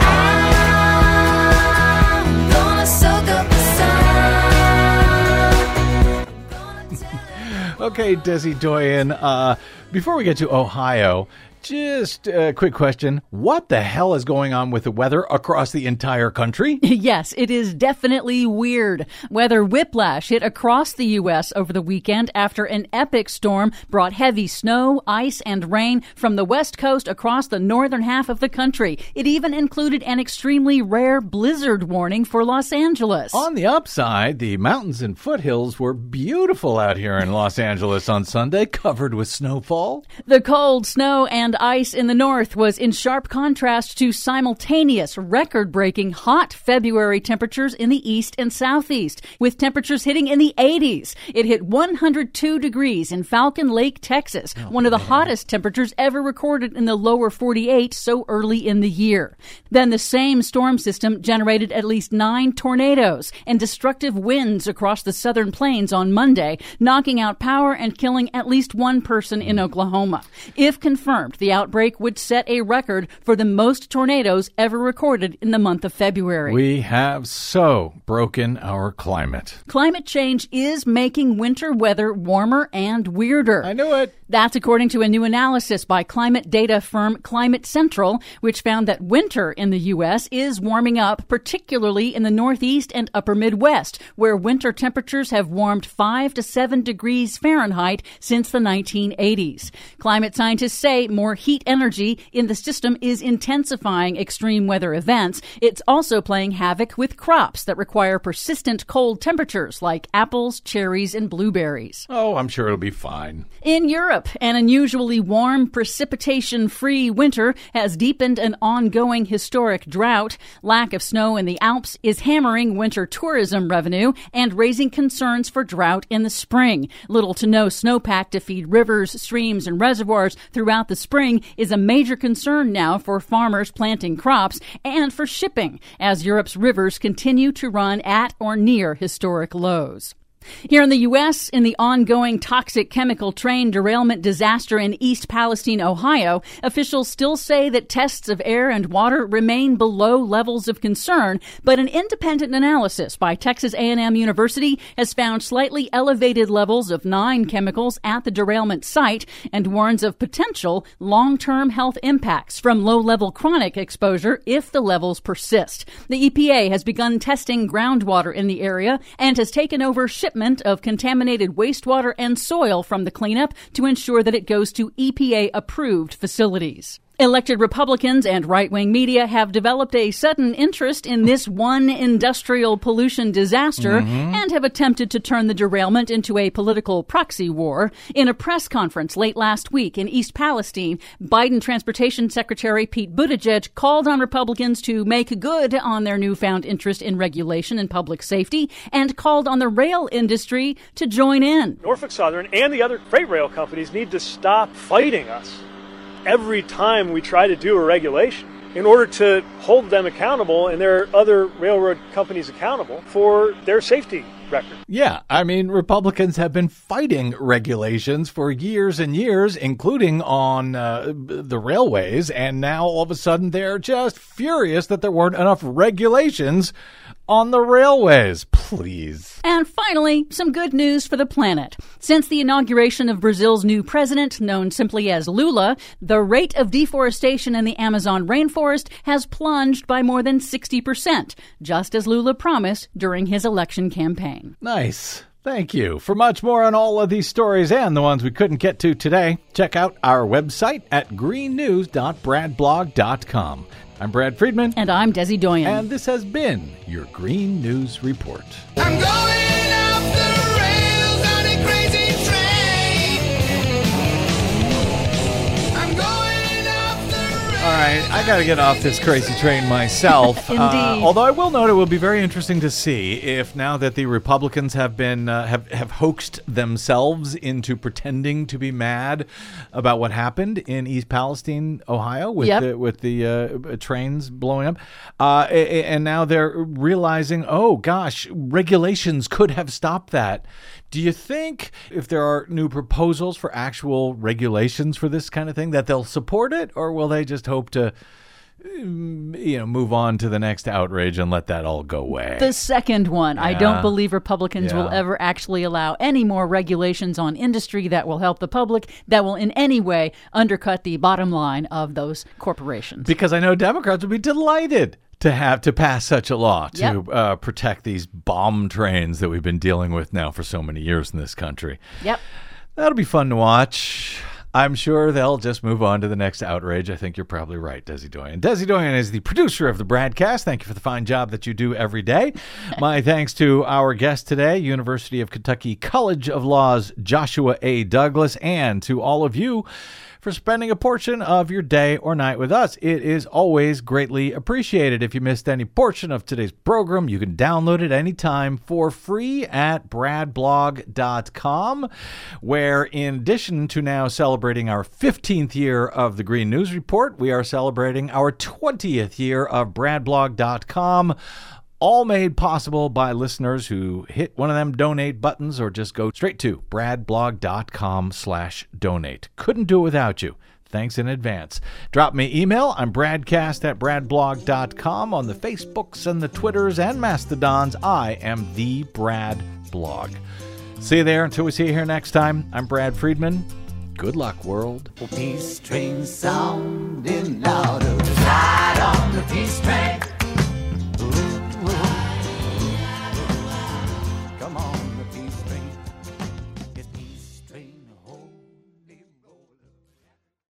Okay, Desi Doyen, uh, before we get to Ohio, just a quick question. What the hell is going on with the weather across the entire country? [LAUGHS] yes, it is definitely weird. Weather whiplash hit across the U.S. over the weekend after an epic storm brought heavy snow, ice, and rain from the west coast across the northern half of the country. It even included an extremely rare blizzard warning for Los Angeles. On the upside, the mountains and foothills were beautiful out here in Los Angeles on Sunday, covered with snowfall. The cold, snow, and ice in the north was in sharp contrast to simultaneous, record breaking hot February temperatures in the east and southeast, with temperatures hitting in the 80s. It hit 102 degrees in Falcon Lake, Texas, oh, one of the hottest temperatures ever recorded in the lower 48 so early in the year. Then the same storm system generated at least nine tornadoes and destructive winds across the southern plains on Monday, knocking out power and killing at least one person in hmm. Oklahoma. If confirmed, the outbreak would set a record for the most tornadoes ever recorded in the month of February. We have so broken our climate. Climate change is making winter weather warmer and weirder. I knew it. That's according to a new analysis by climate data firm Climate Central, which found that winter in the U.S. is warming up, particularly in the Northeast and upper Midwest, where winter temperatures have warmed 5 to 7 degrees Fahrenheit since the 1980s. Climate scientists say more heat energy in the system is intensifying extreme weather events. It's also playing havoc with crops that require persistent cold temperatures like apples, cherries, and blueberries. Oh, I'm sure it'll be fine. In Europe, an unusually warm, precipitation free winter has deepened an ongoing historic drought. Lack of snow in the Alps is hammering winter tourism revenue and raising concerns for drought in the spring. Little to no snowpack to feed rivers, streams, and reservoirs throughout the spring is a major concern now for farmers planting crops and for shipping as Europe's rivers continue to run at or near historic lows. Here in the U.S., in the ongoing toxic chemical train derailment disaster in East Palestine, Ohio, officials still say that tests of air and water remain below levels of concern, but an independent analysis by Texas A&M University has found slightly elevated levels of nine chemicals at the derailment site and warns of potential long-term health impacts from low-level chronic exposure if the levels persist. The EPA has begun testing groundwater in the area and has taken over ship of contaminated wastewater and soil from the cleanup to ensure that it goes to EPA approved facilities. Elected Republicans and right wing media have developed a sudden interest in this one industrial pollution disaster Mhm. and have attempted to turn the derailment into a political proxy war. In a press conference late last week in East Palestine, Biden Transportation Secretary Pete Buttigieg called on Republicans to make good on their newfound interest in regulation and public safety and called on the rail industry to join in. Norfolk Southern and the other freight rail companies need to stop fighting us every time we try to do a regulation in order to hold them accountable and their other railroad companies accountable for their safety record. Yeah, I mean, Republicans have been fighting regulations for years and years, including on uh, the railways, and now all of a sudden they're just furious that there weren't enough regulations on the railways. Please. And finally, some good news for the planet. Since the inauguration of Brazil's new president, known simply as Lula, the rate of deforestation in the Amazon rainforest has plunged by more than 60%, just as Lula promised during his election campaign. Nice. Thank you. For much more on all of these stories and the ones we couldn't get to today, check out our website at greennews.bradblog.com. I'm Brad Friedman. And I'm Desi Doyen. And this has been your Green News Report. Right, I got to get off this crazy train myself. [LAUGHS] Indeed. Uh, although I will note it will be very interesting to see if now that the Republicans have been uh, have have hoaxed themselves into pretending to be mad about what happened in East Palestine, Ohio, with Yep. the with the uh, trains blowing up, uh, and now they're realizing, oh gosh, regulations could have stopped that. Do you think if there are new proposals for actual regulations for this kind of thing that they'll support it, or will they just hope to, mm, you know, move on to the next outrage and let that all go away? The second one. I don't believe Republicans will ever actually allow any more regulations on industry that will help the public, that will in any way undercut the bottom line of those corporations. Because I know Democrats would be delighted to have to pass such a law to Yep. uh, protect these bomb trains that we've been dealing with now for so many years in this country. Yep. That'll be fun to watch. I'm sure they'll just move on to the next outrage. I think you're probably right, Desi Doyen. Desi Doyen is the producer of the BradCast. Thank you for the fine job that you do every day. [LAUGHS] My thanks to our guest today, University of Kentucky College of Law's Joshua A. Douglas, and to all of you for spending a portion of your day or night with us. It is always greatly appreciated. If you missed any portion of today's program, you can download it anytime for free at bradblog.com, where in addition to now celebrating our 15th year of the Green News Report, we are celebrating our 20th year of bradblog.com all made possible by listeners who hit one of them donate buttons or just go straight to bradblog.com slash donate. Couldn't do it without you. Thanks in advance. Drop me email. I'm bradcast at bradblog.com on the Facebooks and the Twitters and Mastodons. I am the Brad Blog. See you there. Until we see you here next time, I'm Brad Friedman. Good luck, world. Peace train sounding louder. Ride on the peace train.